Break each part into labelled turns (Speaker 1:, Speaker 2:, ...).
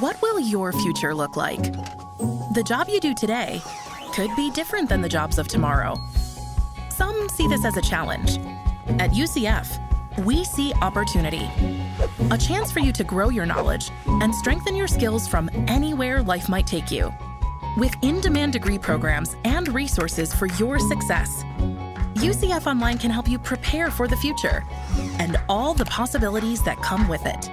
Speaker 1: What will your future look like? The job you do today could be different than the jobs of tomorrow. Some see this as a challenge. At UCF, we see opportunity. A chance for you to grow your knowledge and strengthen your skills from anywhere life might take you. With in demand degree programs and resources for your success, UCF Online can help you prepare for the future and all the possibilities that come with it.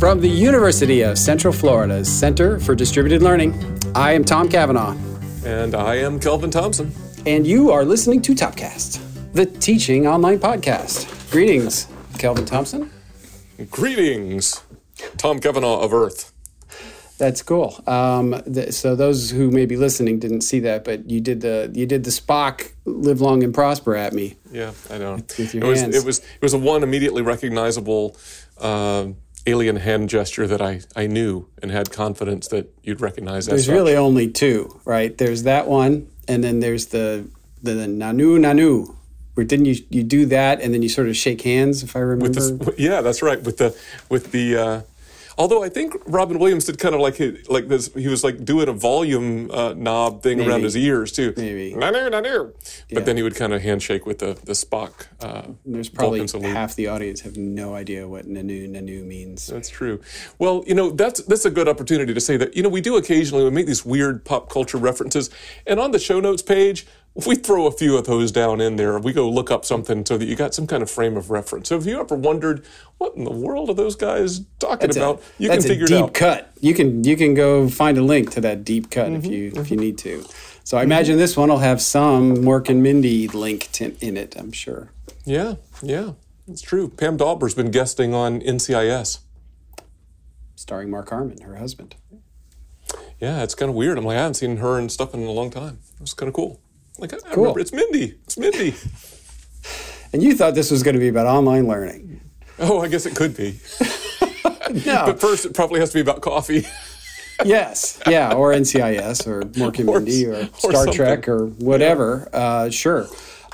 Speaker 2: From the University of Central Florida's Center for Distributed Learning, I am Tom Cavanaugh.
Speaker 3: And I am Kelvin Thompson.
Speaker 2: And you are listening to Topcast, the teaching online podcast. Greetings, Kelvin Thompson.
Speaker 3: Greetings, Tom Cavanaugh of Earth.
Speaker 2: That's cool. Um, th- so those who may be listening didn't see that, but you did the you did the Spock "Live Long and Prosper" at me.
Speaker 3: Yeah, I know.
Speaker 2: With your
Speaker 3: it was it was it was a one immediately recognizable uh, alien hand gesture that I I knew and had confidence that you'd recognize. as
Speaker 2: There's
Speaker 3: such.
Speaker 2: really only two, right? There's that one, and then there's the the, the Nanu Nanu. Where didn't you you do that, and then you sort of shake hands, if I remember.
Speaker 3: With the, yeah, that's right. With the with the. Uh, although I think Robin Williams did kind of like his, like this. He was like doing a volume uh, knob thing around his ears too.
Speaker 2: Maybe.
Speaker 3: Nanu, nanu. But
Speaker 2: Yeah.
Speaker 3: then he would kind of handshake with the the Spock. Uh,
Speaker 2: There's probably half the audience have no idea what Nanu Nanu means.
Speaker 3: That's true. Well, you know, that's that's a good opportunity to say that, you know, we do occasionally we make these weird pop culture references. And on the show notes page, we throw a few of those down in there. We go look up something so that you got some kind of frame of reference. So if you ever wondered what in the world are those guys talking
Speaker 2: That's a-
Speaker 3: about, you
Speaker 2: that's
Speaker 3: can figure
Speaker 2: a deep
Speaker 3: it out.
Speaker 2: cut. You can you can go find a link to that deep cut if mm-hmm, you if you mm-hmm. need to. So I imagine this one will have some Mork and Mindy linked in, in it. I'm sure.
Speaker 3: Yeah, yeah. It's true. Pam Dawber's been guesting on NCIS.
Speaker 2: Starring Mark Harmon, her husband.
Speaker 3: Yeah, it's kind of weird. I'm like, I haven't seen her and stuff in a long time. It was kind of cool. Like, I, I
Speaker 2: Cool.
Speaker 3: remember it's Mindy. It's Mindy.
Speaker 2: And you thought this was going to be about online learning.
Speaker 3: oh, I guess it could be.
Speaker 2: No.
Speaker 3: But first, it probably has to be about coffee.
Speaker 2: yes. Yeah. Or NCIS or Mork and
Speaker 3: Or
Speaker 2: Mindy or,
Speaker 3: or
Speaker 2: Star
Speaker 3: something.
Speaker 2: Trek or whatever. Uh, sure.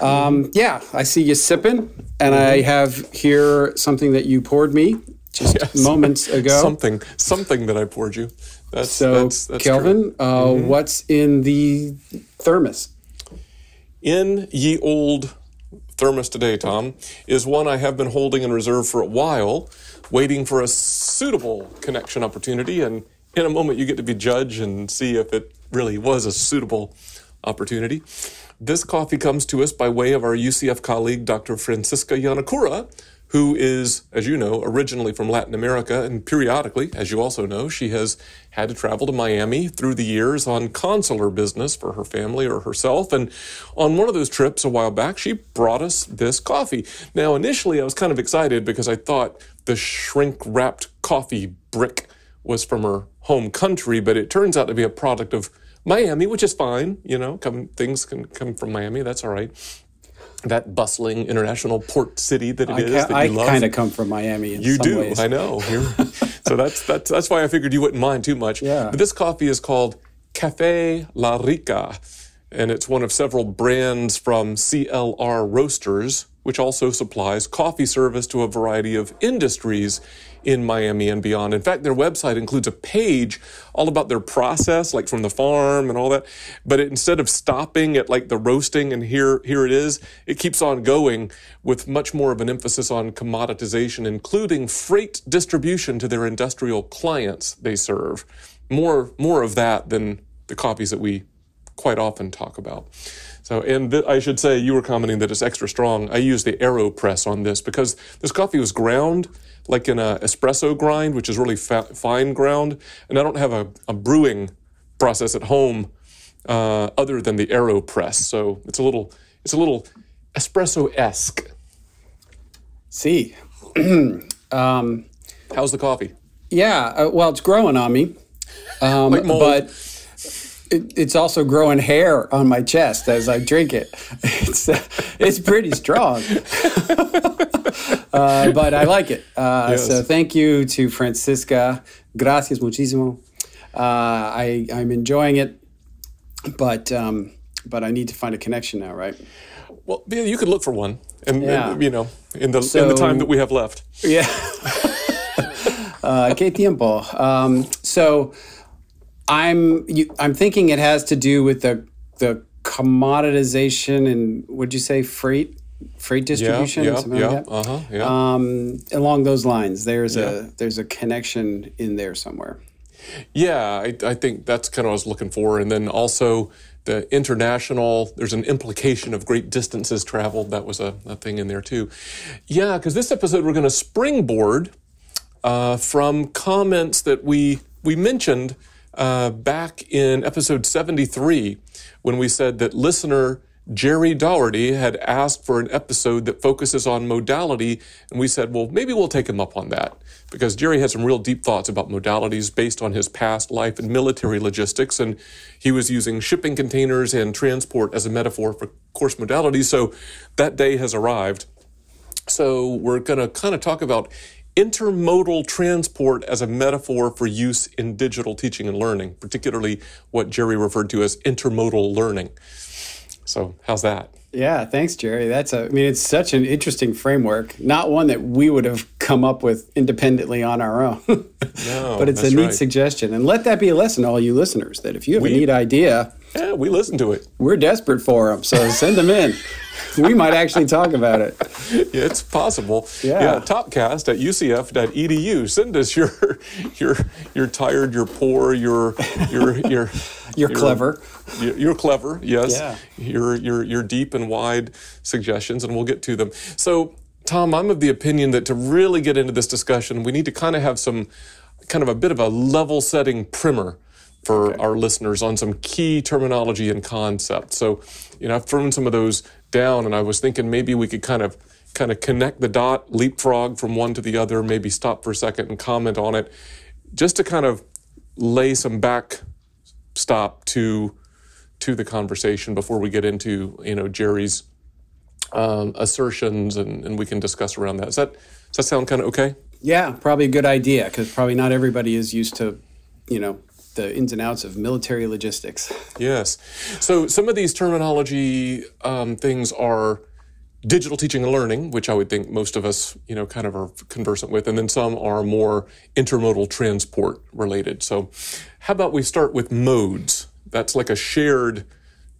Speaker 2: Um, yeah. I see you sipping, and I have here something that you poured me just
Speaker 3: Yes.
Speaker 2: moments ago.
Speaker 3: something, something that I poured you. That's
Speaker 2: So,
Speaker 3: that's, that's.
Speaker 2: Kelvin, uh, what's in the thermos?
Speaker 3: In ye old thermos today, Tom, is one I have been holding in reserve for a while, waiting for a suitable connection opportunity. And in a moment, you get to be judge and see if it really was a suitable opportunity. This coffee comes to us by way of our UCF colleague, Dr. Francisca Yonekura, who is, as you know, originally from Latin America, and periodically, as you also know, she has had to travel to Miami through the years on consular business for her family or herself. And on one of those trips a while back, she brought us this coffee. Now, initially, I was kind of excited because I thought the shrink wrapped coffee brick was from her home country, but it turns out to be a product of Miami, which is fine. You know, come, things can come from Miami. That's all right. That bustling international port city that it is
Speaker 2: I,
Speaker 3: that you love.
Speaker 2: kind of come from Miami
Speaker 3: You do,
Speaker 2: ways.
Speaker 3: I know. So that's that's that's why I figured you wouldn't mind too much.
Speaker 2: Yeah.
Speaker 3: But this coffee is called Cafe La Rica, and it's one of several brands from CLR Roasters, which also supplies coffee service to a variety of industries in Miami and beyond. In fact, their website includes a page all about their process, like from the farm and all that. But it, instead of stopping at like the roasting and here here it is, it keeps on going with much more of an emphasis on commoditization, including freight distribution to their industrial clients they serve. More more of that than the coffees that we quite often talk about. So, and th- I should say, you were commenting that it's extra strong. I use the AeroPress on this because this coffee was ground like in an espresso grind, which is really fa- fine ground, and I don't have a, a brewing process at home uh, other than the AeroPress. So it's a little, it's a little espresso esque.
Speaker 2: See,
Speaker 3: How's the coffee?
Speaker 2: yeah. Uh, well, it's growing on me, um,
Speaker 3: Like
Speaker 2: but it, it's also growing hair on my chest as I drink it. It's uh, it's pretty strong, uh, but I like it. Uh,
Speaker 3: Yes.
Speaker 2: So thank you to Francisca. Gracias muchísimo. Uh, I I'm enjoying it, but um, but I need to find a connection now, right?
Speaker 3: Well, yeah, you could look for one. and,
Speaker 2: Yeah.
Speaker 3: and, you know, in the in the time that we have left.
Speaker 2: Yeah. uh, que tiempo. Um, so I'm you, I'm thinking it has to do with the the commoditization and would you say freight freight distribution
Speaker 3: yeah,
Speaker 2: something
Speaker 3: yeah,
Speaker 2: like that?
Speaker 3: uh huh, yeah.
Speaker 2: Um, along those lines, there's a there's a connection in there somewhere.
Speaker 3: Yeah, I, I think that's kind of what I was looking for. And then also the international, there's an implication of great distances traveled. That was a, a thing in there too. Yeah, because this episode we're going to springboard uh, from comments that we we mentioned uh, back in episode 73 when we said that listener Jerry Dougherty had asked for an episode that focuses on modality, and we said, well, maybe we'll take him up on that because Jerry had some real deep thoughts about modalities based on his past life in military logistics, and he was using shipping containers and transport as a metaphor for course modality. So that day has arrived. So we're going to kind of talk about intermodal transport as a metaphor for use in digital teaching and learning, particularly what Jerry referred to as intermodal learning. So how's that?
Speaker 2: Yeah, thanks, Jerry. That's a. I mean, it's such an interesting framework. Not one that we would have come up with independently on our own.
Speaker 3: No,
Speaker 2: but it's a neat
Speaker 3: right.
Speaker 2: suggestion, and let that be a lesson to all you listeners that if you have a neat idea,
Speaker 3: Yeah, we listen to it.
Speaker 2: we're desperate for them. So send them in. we might actually talk about it.
Speaker 3: It's possible.
Speaker 2: Yeah.
Speaker 3: yeah topcast at ucf.edu. Send us your your you're tired, you're poor, you're you're you're
Speaker 2: You're clever.
Speaker 3: You're you're clever, yes.
Speaker 2: Yeah.
Speaker 3: Your your you're deep and wide suggestions, and we'll get to them. So, Tom, I'm of the opinion that to really get into this discussion, we need to kind of have some kind of a bit of a level setting primer for our listeners on some key terminology and concepts. So, you know, I've thrown some of those down, and I was thinking maybe we could kind of kind of connect the dot, leapfrog from one to the other, maybe stop for a second and comment on it, just to kind of lay some back stop to to the conversation before we get into you know Jerry's um, assertions and, and we can discuss around that. Does that does that sound kind of okay?
Speaker 2: Yeah, probably a good idea because probably not everybody is used to, you know, the ins and outs of military logistics.
Speaker 3: Yes. So some of these terminology um, things are digital teaching and learning, which I would think most of us, you know, kind of are conversant with, and then some are more intermodal transport related. So, how about we start with modes? That's like a shared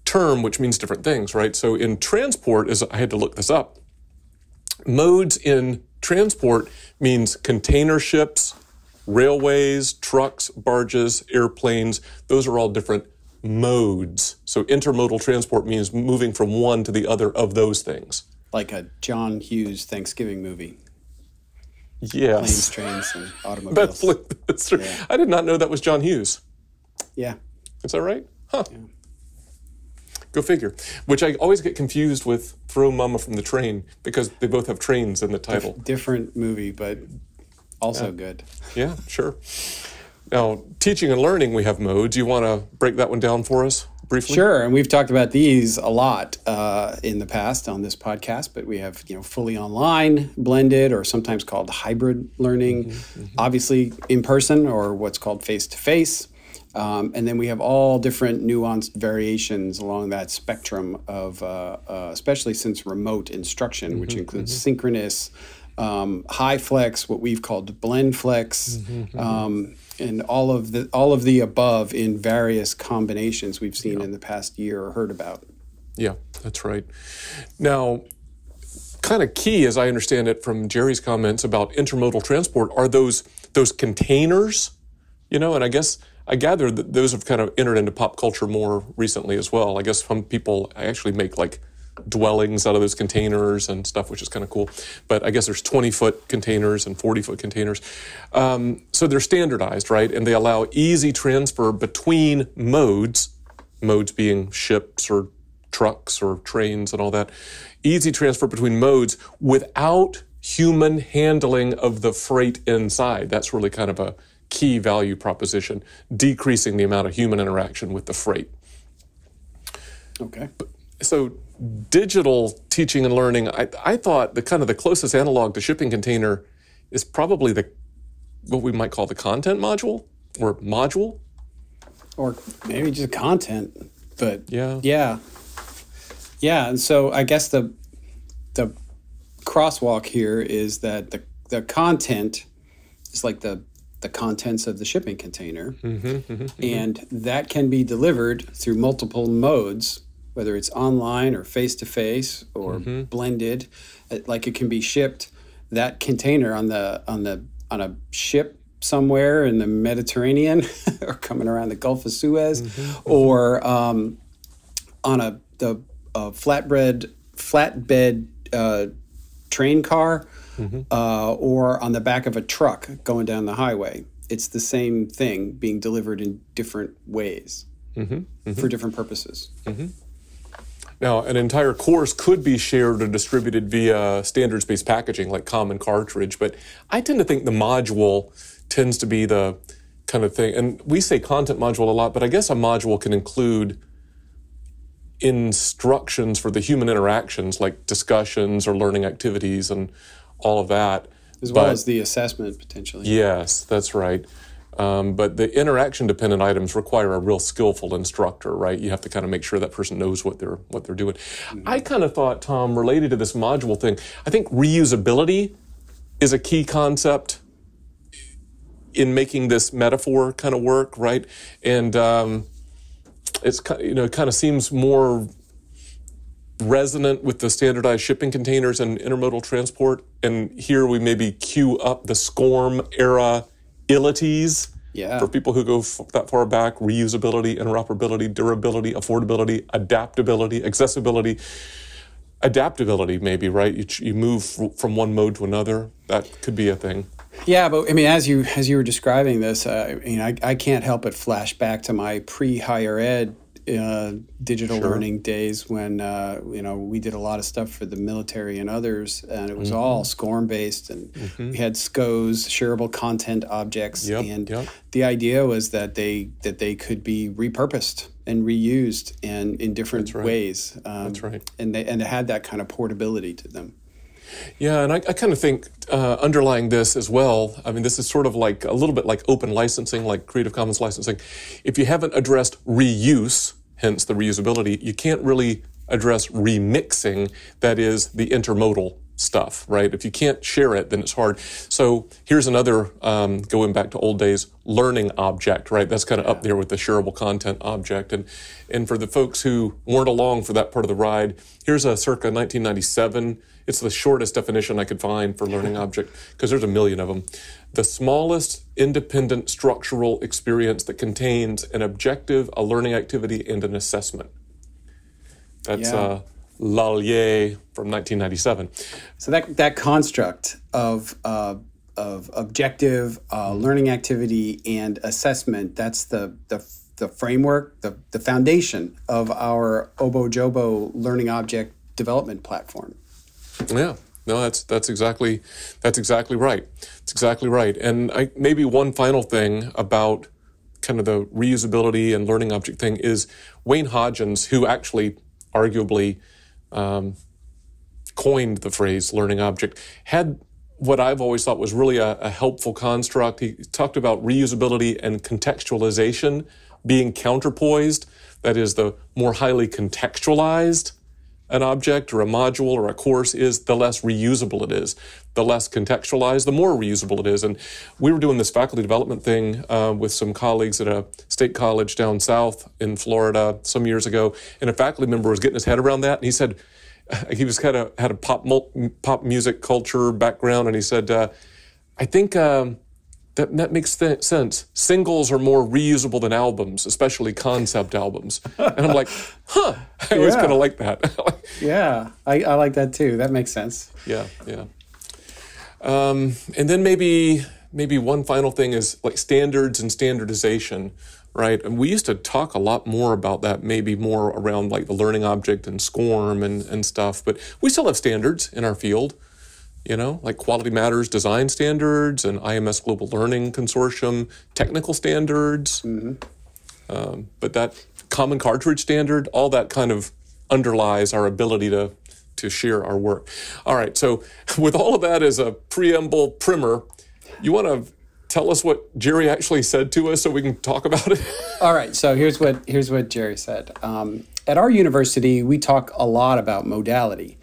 Speaker 3: term, which means different things, right? So, in transport, as I had to look this up, modes in transport means container ships, railways, trucks, barges, airplanes. Those are all different modes. So intermodal transport means moving from one to the other of those things.
Speaker 2: like a John Hughes Thanksgiving movie. Planes, trains, and automobiles.
Speaker 3: that's true. I did not know that was John Hughes.
Speaker 2: yeah.
Speaker 3: Is that right? Huh. Go figure. Which I always get confused with Throw Momma from the Train because they both have trains in the title.
Speaker 2: Different movie, but also good.
Speaker 3: Yeah, sure. Now, teaching and learning, we have modes. You want to break that one down for us briefly?
Speaker 2: Sure, and we've talked about these a lot uh, in the past on this podcast. But we have you know fully online, blended, or sometimes called hybrid learning. Obviously, in person or what's called face to face. Um, and then we have all different nuanced variations along that spectrum of, uh, uh, especially since remote instruction, which includes synchronous, um, HyFlex, what we've called blend flex, um, and all of the all of the above in various combinations we've seen in the past year or heard about.
Speaker 3: Yeah, that's right. Now, kind of key, as I understand it from Jerry's comments about intermodal transport, are those those containers, you know, and I guess I gather that those have kind of entered into pop culture more recently as well. I guess some people actually make like dwellings out of those containers and stuff, which is kind of cool. But I guess there's 20 foot containers and 40 foot containers. Um, so they're standardized, right? And they allow easy transfer between modes, modes being ships or trucks or trains and all that. Easy transfer between modes without human handling of the freight inside. That's really kind of a key value proposition, decreasing the amount of human interaction with the freight.
Speaker 2: Okay.
Speaker 3: So digital teaching and learning, I, I thought the kind of the closest analog to shipping container is probably the what we might call the content module or module.
Speaker 2: or maybe just content but
Speaker 3: Yeah.
Speaker 2: yeah yeah and so i guess the the crosswalk here is that the the content is like the the contents of the shipping container, mm-hmm, mm-hmm, mm-hmm. and that can be delivered through multiple modes, whether it's online or face to face or mm-hmm. blended. Uh, like it can be shipped that container on the on the on a ship somewhere in the Mediterranean or coming around the Gulf of Suez, mm-hmm, mm-hmm. or um, on a the a flatbread flatbed uh, train car uh, or on the back of a truck going down the highway. It's the same thing being delivered in different ways for different purposes.
Speaker 3: Now, an entire course could be shared or distributed via standards based packaging like common cartridge, but I tend to think the module tends to be the kind of thing. And we say content module a lot, but I guess a module can include instructions for the human interactions like discussions or learning activities and all of that.
Speaker 2: As well
Speaker 3: But-
Speaker 2: as the assessment potentially.
Speaker 3: Yes, that's right. Um, but the interaction dependent items require a real skillful instructor, right? You have to kind of make sure that person knows what they're what they're doing. I kind of thought, Tom, related to this module thing, I think reusability is a key concept in making this metaphor kind of work, right? And um, it's you know it kind of seems more resonant with the standardized shipping containers and intermodal transport. And here we maybe cue up the SCORM era illities
Speaker 2: Yeah.
Speaker 3: for people who go f- that far back reusability, interoperability, durability, affordability, adaptability, accessibility. Adaptability, maybe, right? You, you move f- from one mode to another. That could be a thing.
Speaker 2: Yeah, but I mean, as you as you were describing this, uh, I mean, I, I can't help but flash back to my pre higher ed uh, digital learning days when uh, you know we did a lot of stuff for the military and others, and it was
Speaker 3: Mm-hmm.
Speaker 2: all SCORM based, and we had SCOs, shareable content objects,
Speaker 3: Yep,
Speaker 2: and
Speaker 3: yep.
Speaker 2: the idea was that they that they could be repurposed and reused and in different ways. Um,
Speaker 3: That's right.
Speaker 2: and they and it had that kind of portability to them.
Speaker 3: Yeah, and I, I kind of think uh, underlying this as well, I mean, this is sort of like a little bit like open licensing, like Creative Commons licensing. If you haven't addressed reuse, hence the reusability, you can't really address remixing, that is the intermodal stuff, right? If you can't share it, then it's hard. So here's another, um, going back to old days, learning object, right? That's kind of up there with the shareable content object. And, and for the folks who weren't along for that part of the ride, here's a circa 1997 it's the shortest definition I could find for learning object because there's a million of them. The smallest independent structural experience that contains an objective, a learning activity, and an assessment. That's
Speaker 2: Yeah.
Speaker 3: uh, L'Allier from 1997.
Speaker 2: So that that construct of uh, of objective uh, learning activity and assessment that's the the the framework, the the foundation of our Obojobo learning object development platform.
Speaker 3: Yeah, no, that's that's exactly that's exactly right. It's exactly right. And I, maybe one final thing about kind of the reusability and learning object thing is Wayne Hodgins, who actually arguably um, coined the phrase learning object, had what I've always thought was really a, a helpful construct. He talked about reusability and contextualization being counterpoised. That is, the more highly contextualized an object or a module or a course is, the less reusable it is. The less contextualized, the more reusable it is. And we were doing this faculty development thing uh, with some colleagues at a state college down south in Florida some years ago, and a faculty member was getting his head around that, and he said he was kind of had a pop pop music culture background, and he said, uh, I think. Um, that, that makes th- sense. Singles are more reusable than albums, especially concept albums. And I'm like, huh, I always
Speaker 2: Yeah.
Speaker 3: kind of like that.
Speaker 2: Yeah, I, I like that too. That makes sense.
Speaker 3: yeah, yeah. Um, and then maybe maybe one final thing is like standards and standardization, right? And we used to talk a lot more about that, maybe more around like the learning object and SCORM and, and stuff. But we still have standards in our field, you know, like Quality Matters design standards and IMS Global Learning Consortium technical standards. Um, but that common cartridge standard, all that kind of underlies our ability to to share our work. All right, so with all of that as a preamble primer, you want to tell us what Jerry actually said to us so we can talk about it?
Speaker 2: All right, so here's what here's what Jerry said. Um, at our university, we talk a lot about modality.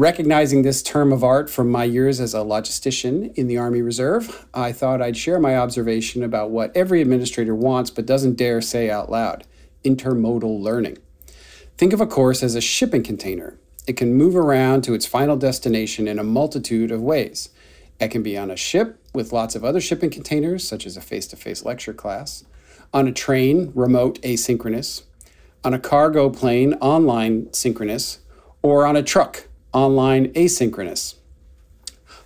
Speaker 2: Recognizing this term of art from my years as a logistician in the Army Reserve, I thought I'd share my observation about what every administrator wants but doesn't dare say out loud intermodal learning. Think of a course as a shipping container. It can move around to its final destination in a multitude of ways. It can be on a ship with lots of other shipping containers, such as a face to face lecture class, on a train, remote asynchronous, on a cargo plane, online synchronous, or on a truck, online asynchronous.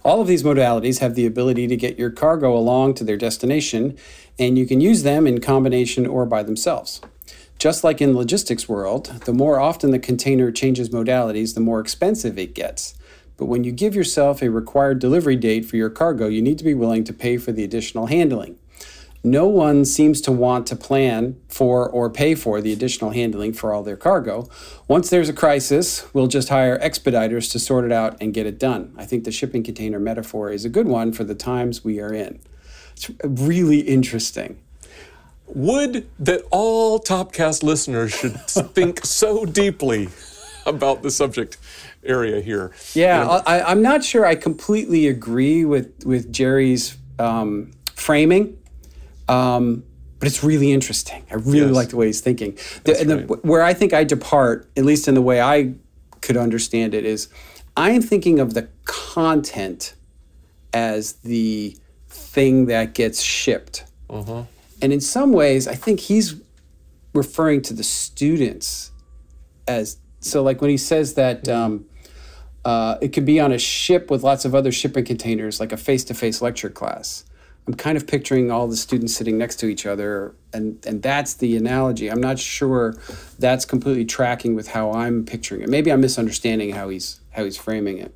Speaker 2: All of these modalities have the ability to get your cargo along to their destination, and you can use them in combination or by themselves. Just like in the logistics world, the more often the container changes modalities, the more expensive it gets. But when you give yourself a required delivery date for your cargo, you need to be willing to pay for the additional handling. No one seems to want to plan for or pay for the additional handling for all their cargo. Once there's a crisis, we'll just hire expediters to sort it out and get it done. I think the shipping container metaphor is a good one for the times we are in. It's really interesting.
Speaker 3: Would that all Topcast listeners should think so deeply about the subject area here.
Speaker 2: Yeah, I, am not sure I completely agree with with Jerry's um, framing. Um, but it's really interesting. I really yes. like the way he's thinking. The, and the, where I think I depart, at least in the way I could understand it, is I am thinking of the content as the thing that gets shipped. Uh-huh. And in some ways, I think he's referring to the students as so. Like when he says that um, uh, it could be on a ship with lots of other shipping containers, like a face-to-face lecture class. I'm kind of picturing all the students sitting next to each other, and and that's the analogy. I'm not sure that's completely tracking with how I'm picturing it. Maybe I'm misunderstanding how he's how he's framing it.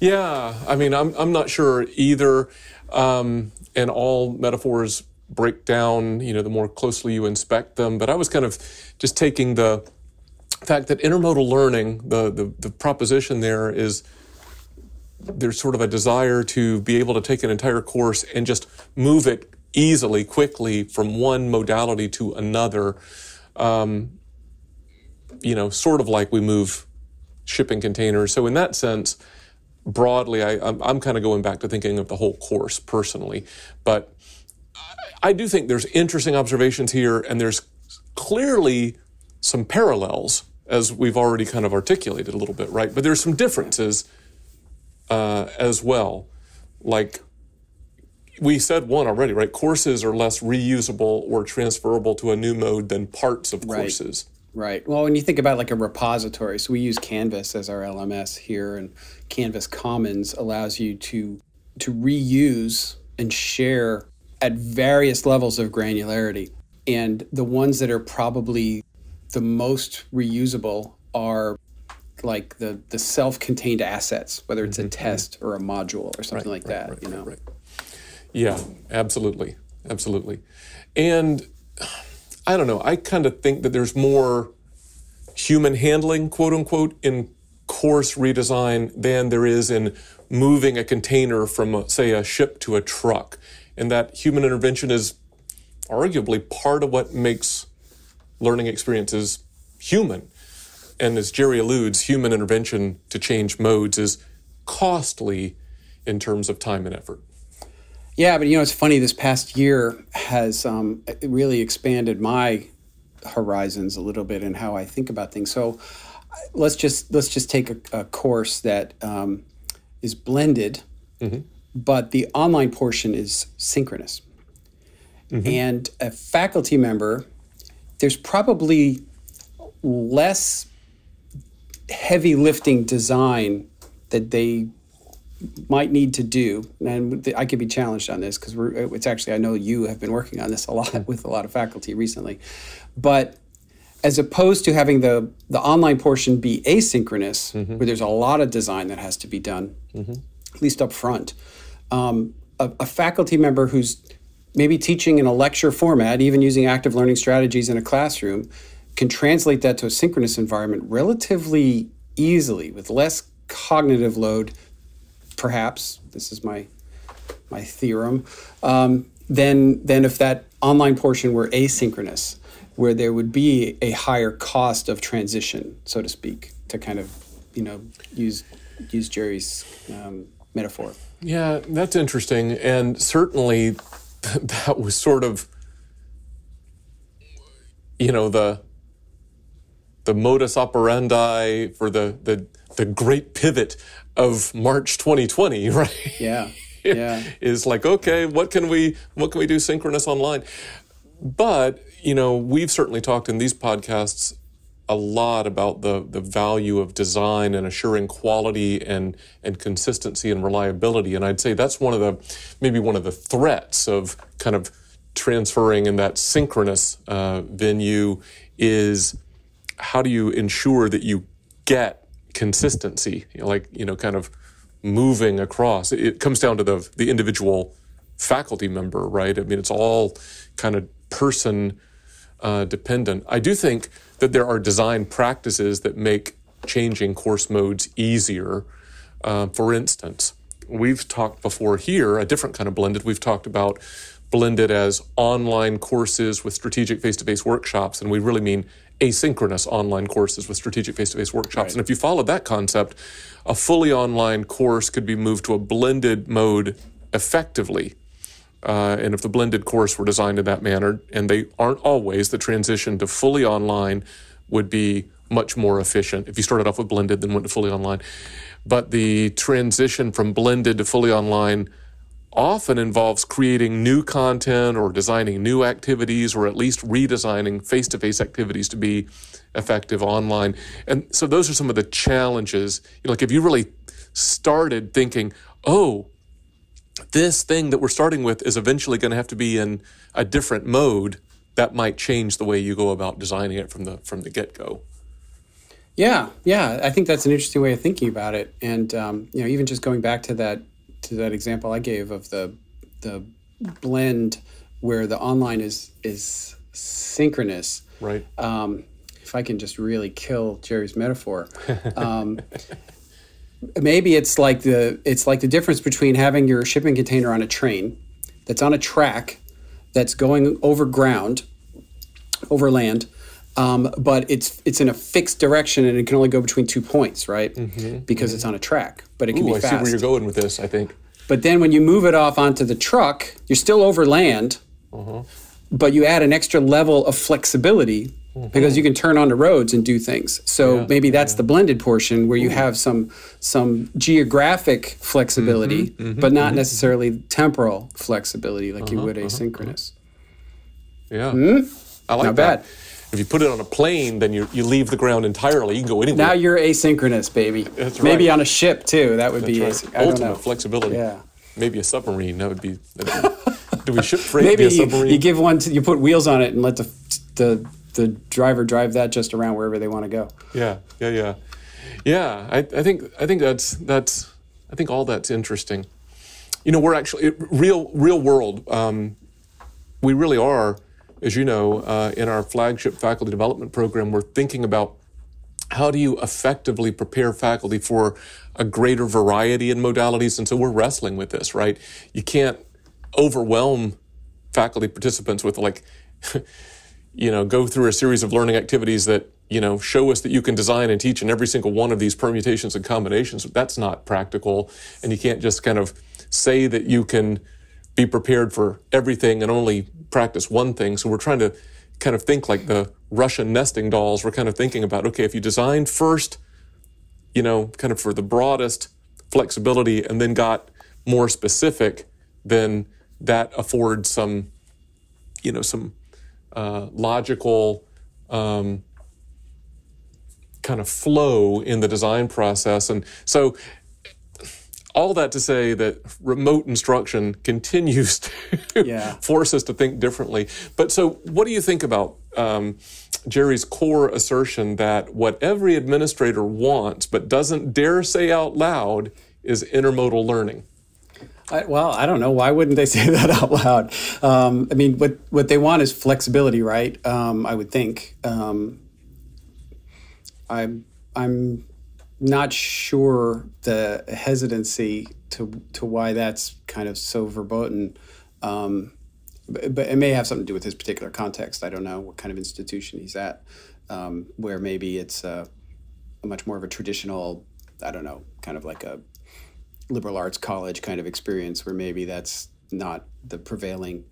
Speaker 3: Yeah, I mean, I'm I'm not sure either. Um, and all metaphors break down, you know, the more closely you inspect them. But I was kind of just taking the fact that intermodal learning, the the, the proposition there is there's sort of a desire to be able to take an entire course and just move it easily, quickly from one modality to another. Um, you know, sort of like we move shipping containers. So in that sense, broadly, I, I'm, I'm kind of going back to thinking of the whole course personally. But I do think there's interesting observations here, and there's clearly some parallels, as we've already kind of articulated a little bit, right? But there's some differences uh, as well. Like we said one already, right? Courses are less reusable or transferable to a new mode than parts of
Speaker 2: right.
Speaker 3: courses.
Speaker 2: Right. Well, when you think about like a repository, so we use Canvas as our LMS here, and Canvas Commons allows you to to reuse and share at various levels of granularity. And the ones that are probably the most reusable are like the the self-contained assets, whether it's mm-hmm. a test or a module or something right, like right, that. Right, you know.
Speaker 3: Yeah, absolutely, absolutely. And I don't know. I kind of think that there's more human handling, quote unquote, in course redesign than there is in moving a container from, a, say, a ship to a truck. And that human intervention is arguably part of what makes learning experiences human and as Jerry alludes, human intervention to change modes is costly in terms of time and effort.
Speaker 2: Yeah, but you know, it's funny. This past year has um, really expanded my horizons a little bit and how I think about things. So let's just let's just take a, a course that um, is blended, mm-hmm. but the online portion is synchronous. Mm-hmm. And a faculty member, there's probably less heavy lifting design that they might need to do, and I could be challenged on this because we're. It's actually I know you have been working on this a lot with a lot of faculty recently, but as opposed to having the the online portion be asynchronous, mm-hmm. where there's a lot of design that has to be done, mm-hmm. at least up front. Um, a, a faculty member who's maybe teaching in a lecture format, even using active learning strategies in a classroom, can translate that to a synchronous environment relatively easily with less cognitive load, perhaps. This is my my theorem. Um, than than if that online portion were asynchronous, where there would be a higher cost of transition, so to speak, to kind of you know use use Jerry's um, metaphor.
Speaker 3: Yeah, that's interesting, and certainly that was sort of you know the the modus operandi for the the the great pivot of March 2020, right?
Speaker 2: Yeah. Yeah.
Speaker 3: is like okay, what can we what can we do synchronous online? But, you know, we've certainly talked in these podcasts a lot about the the value of design and assuring quality and and consistency and reliability and I'd say that's one of the maybe one of the threats of kind of transferring in that synchronous uh, venue is how do you ensure that you get consistency you know, like you know kind of moving across? It comes down to the the individual faculty member right? I mean it's all kind of person uh, dependent. I do think that there are design practices that make changing course modes easier uh, for instance we've talked before here a different kind of blended. We've talked about blended as online courses with strategic face-to-face workshops and we really mean asynchronous online courses with strategic face-to-face workshops.
Speaker 2: Right.
Speaker 3: and if you follow that concept a fully online course could be moved to a blended mode effectively. Uh, and if the blended course were designed in that manner and they aren't always the transition to fully online would be much more efficient if you started off with blended then went to fully online. But the transition from blended to fully online often involves creating new content or designing new activities or at least redesigning face to face activities to be effective online. And so those are some of the challenges. You know, like if you really started thinking, oh, this thing that we're starting with is eventually going to have to be in a different mode, that might change the way you go about designing it from the from the get go.
Speaker 2: Yeah, yeah, I think that's an interesting way of thinking about it, and um, you know, even just going back to that to that example I gave of the the blend where the online is is synchronous.
Speaker 3: Right.
Speaker 2: Um, if I can just really kill Jerry's metaphor, um, maybe it's like the it's like the difference between having your shipping container on a train that's on a track that's going over ground, over land, um, but it's it's in a fixed direction and it can only go between two points, right? Mm-hmm. Because it's mm-hmm. on a track, but it can
Speaker 3: Ooh,
Speaker 2: be
Speaker 3: I see where you're going with this, I think.
Speaker 2: But then when you move it off onto the truck, you're still over land, uh-huh. but you add an extra level of flexibility mm-hmm. because you can turn on the roads and do things. So maybe that's the blended portion where you have some some geographic flexibility, but not necessarily temporal flexibility like you uh-huh. would uh-huh. asynchronous.
Speaker 3: Yeah. Hmm? I like
Speaker 2: Hmm? Not
Speaker 3: that.
Speaker 2: bad.
Speaker 3: If you put it on a plane, then you, you leave the ground entirely. You can go anywhere.
Speaker 2: Now you're asynchronous, baby.
Speaker 3: That's right.
Speaker 2: Maybe on a ship too. That would be
Speaker 3: That's
Speaker 2: async-
Speaker 3: right. Ultimate flexibility.
Speaker 2: Yeah.
Speaker 3: Maybe a submarine. That would be. that'd be- do we ship freight
Speaker 2: Maybe
Speaker 3: via
Speaker 2: you,
Speaker 3: submarine?
Speaker 2: you give one to you put wheels on it and let the the the driver drive that just around wherever they want to go.
Speaker 3: yeah, yeah, yeah, yeah. I, I think I think that's that's I think all that's interesting. You know, we're actually real real world. Um, we really are, as you know, uh, in our flagship faculty development program, we're thinking about how do you effectively prepare faculty for a greater variety in modalities? And so we're wrestling with this, right? You can't overwhelm faculty participants with like, you know, go through a series of learning activities that, you know, show us that you can design and teach in every single one of these permutations and combinations. That's not practical. And you can't just kind of say that you can be prepared for everything and only practice one thing. So we're trying to kind of think like the Russian nesting dolls. We're kind of thinking about, okay, if you design first, you know, kind of for the broadest flexibility and then got more specific, then that affords some, you know, some uh, logical um, kind of flow in the design process. And so all that to say that remote instruction continues to
Speaker 2: Yeah.
Speaker 3: force us to think differently. But so, what do you think about um, Jerry's core assertion that what every administrator wants but doesn't dare say out loud is intermodal learning?
Speaker 2: I, well, I don't know. Why wouldn't they say that out loud? Um, I mean, what what they want is flexibility, right? Um, I would think. Um, I'm I'm not sure the hesitancy to to why that's kind of so verboten. Um, but, but it may have something to do with his particular context. I don't know what kind of institution he's at, um, where maybe it's uh, a much more of a traditional, I don't know, kind of like a liberal arts college kind of experience where maybe that's not the prevailing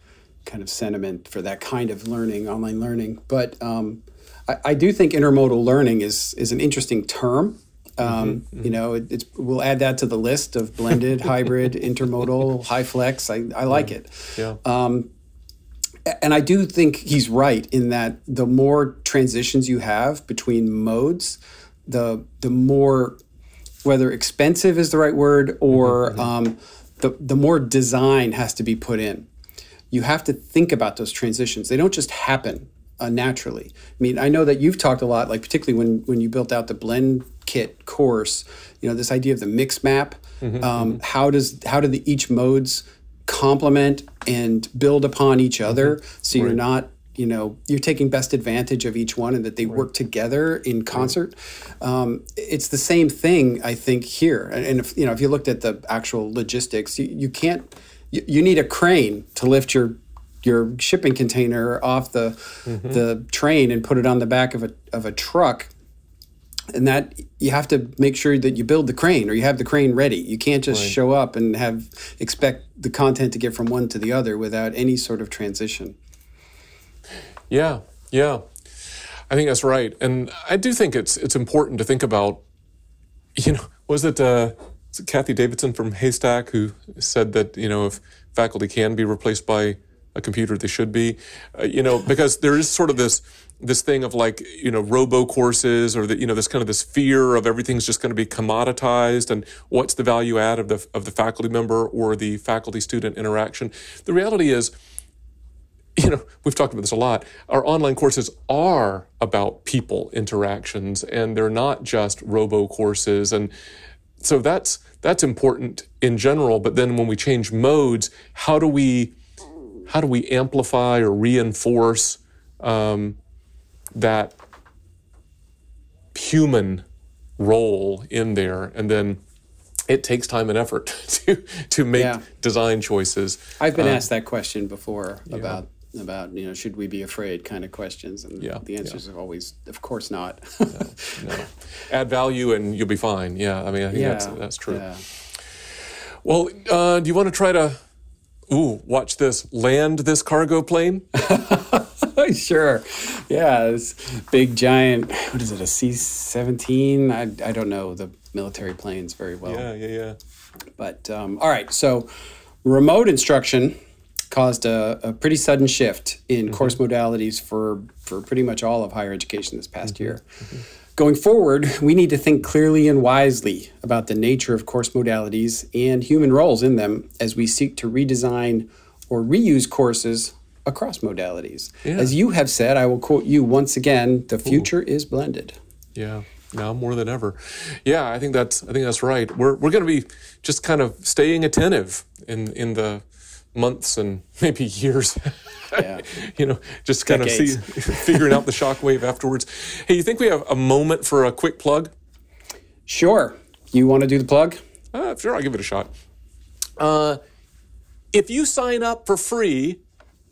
Speaker 2: kind of sentiment for that kind of learning, online learning. But um, I, I, do think intermodal learning is is an interesting term. Um, mm-hmm, mm-hmm. You know, it, we'll add that to the list of blended, hybrid, intermodal, HyFlex. I, I like
Speaker 3: yeah.
Speaker 2: it.
Speaker 3: Yeah.
Speaker 2: Um, and I do think he's right in that the more transitions you have between modes, the the more whether expensive is the right word or mm-hmm. mm-hmm. um, the the more design has to be put in. You have to think about those transitions. They don't just happen uh, naturally. I mean, I know that you've talked a lot, like particularly when when you built out the blend kit course. You know, this idea of the mix map. Mm-hmm, um, mm-hmm. How does how do the each modes complement and build upon each other? Mm-hmm. So you're not you know you're taking best advantage of each one and that they right. work together in concert right. um, it's the same thing i think here and if you know if you looked at the actual logistics you, you can't you, you need a crane to lift your your shipping container off the mm-hmm. the train and put it on the back of a of a truck. And that you have to make sure that you build the crane or you have the crane ready. You can't just right. show up and have expect the content to get from one to the other without any sort of transition.
Speaker 3: Yeah yeah. I think that's right. And i do think it's it's important to think about you know was it uh Cathy Davidson from HASTAC who said that you know if faculty can be replaced by a computer, they should be. Uh, you know because there is sort of this this thing of like you know robo courses or that you know this kind of this fear of everything's just going to be commoditized and what's the value add of the of the faculty member or the faculty student interaction. The reality is you know, we've talked about this a lot. Our online courses are about people interactions and they're not just robo courses. And so that's that's important in general. But then when we change modes, how do we how do we amplify or reinforce um, that human role in there? And then it takes time and effort to to make yeah. design choices.
Speaker 2: I've been um, asked that question before yeah. about about you know should we be afraid kind of questions and
Speaker 3: yeah,
Speaker 2: the answers
Speaker 3: yeah.
Speaker 2: are always of course not
Speaker 3: no, no. add value and you'll be fine yeah i mean i think that's that's true yeah. well uh, do you want to try to ooh watch this land this cargo plane
Speaker 2: sure yeah this big giant what is it a c-17 I, I don't know the military planes very well
Speaker 3: yeah yeah yeah
Speaker 2: but um, all right so remote instruction caused a, a pretty sudden shift in mm-hmm. course modalities for, for pretty much all of higher education this past mm-hmm. year. Mm-hmm. Going forward, we need to think clearly and wisely about the nature of course modalities and human roles in them as we seek to redesign or reuse courses across modalities. Yeah. As you have said, I will quote you once again, the future Ooh. is blended.
Speaker 3: Yeah now more than ever. Yeah, I think that's I think that's right. We're we're going to be just kind of staying attentive in in the months and maybe years. Yeah. you know, just kind Decades. of see, figuring out the shockwave afterwards. Hey, you think we have a moment for a quick plug?
Speaker 2: Sure. You want to do the plug?
Speaker 3: Uh, sure, I'll give it a shot. Uh, if you sign up for free,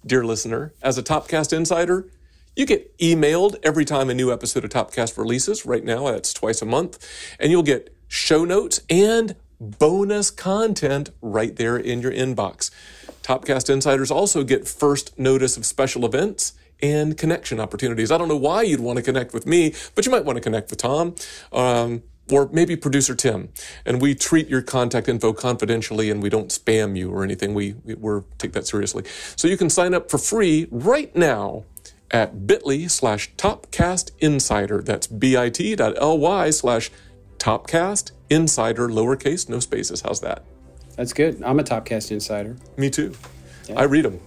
Speaker 3: dear listener, as a Topcast Insider, you get emailed every time a new episode of Topcast releases. Right now, that's twice a month. And you'll get show notes and bonus content right there in your inbox. Topcast insiders also get first notice of special events and connection opportunities. I don't know why you'd want to connect with me, but you might want to connect with Tom. Um, or maybe producer Tim. And we treat your contact info confidentially and we don't spam you or anything. We, we we take that seriously. So you can sign up for free right now at bit.ly slash topcast insider. That's bit.ly slash topcast insider, lowercase, no spaces. How's that?
Speaker 2: That's good. I'm a Topcast insider.
Speaker 3: Me too. Yeah. I read them.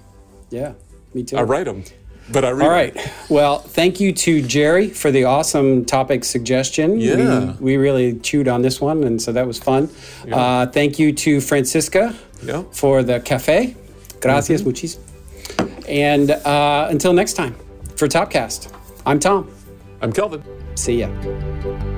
Speaker 2: Yeah, me too.
Speaker 3: I write them, but I read
Speaker 2: All right. Them. Well, thank you to Jerry for the awesome topic suggestion.
Speaker 3: Yeah.
Speaker 2: We, we really chewed on this one, and so that was fun. Yeah. Uh, thank you to Francisca
Speaker 3: yeah.
Speaker 2: for the cafe. Gracias, mm-hmm. muchis. And uh, until next time, for Topcast, I'm Tom.
Speaker 3: I'm Kelvin.
Speaker 2: See ya.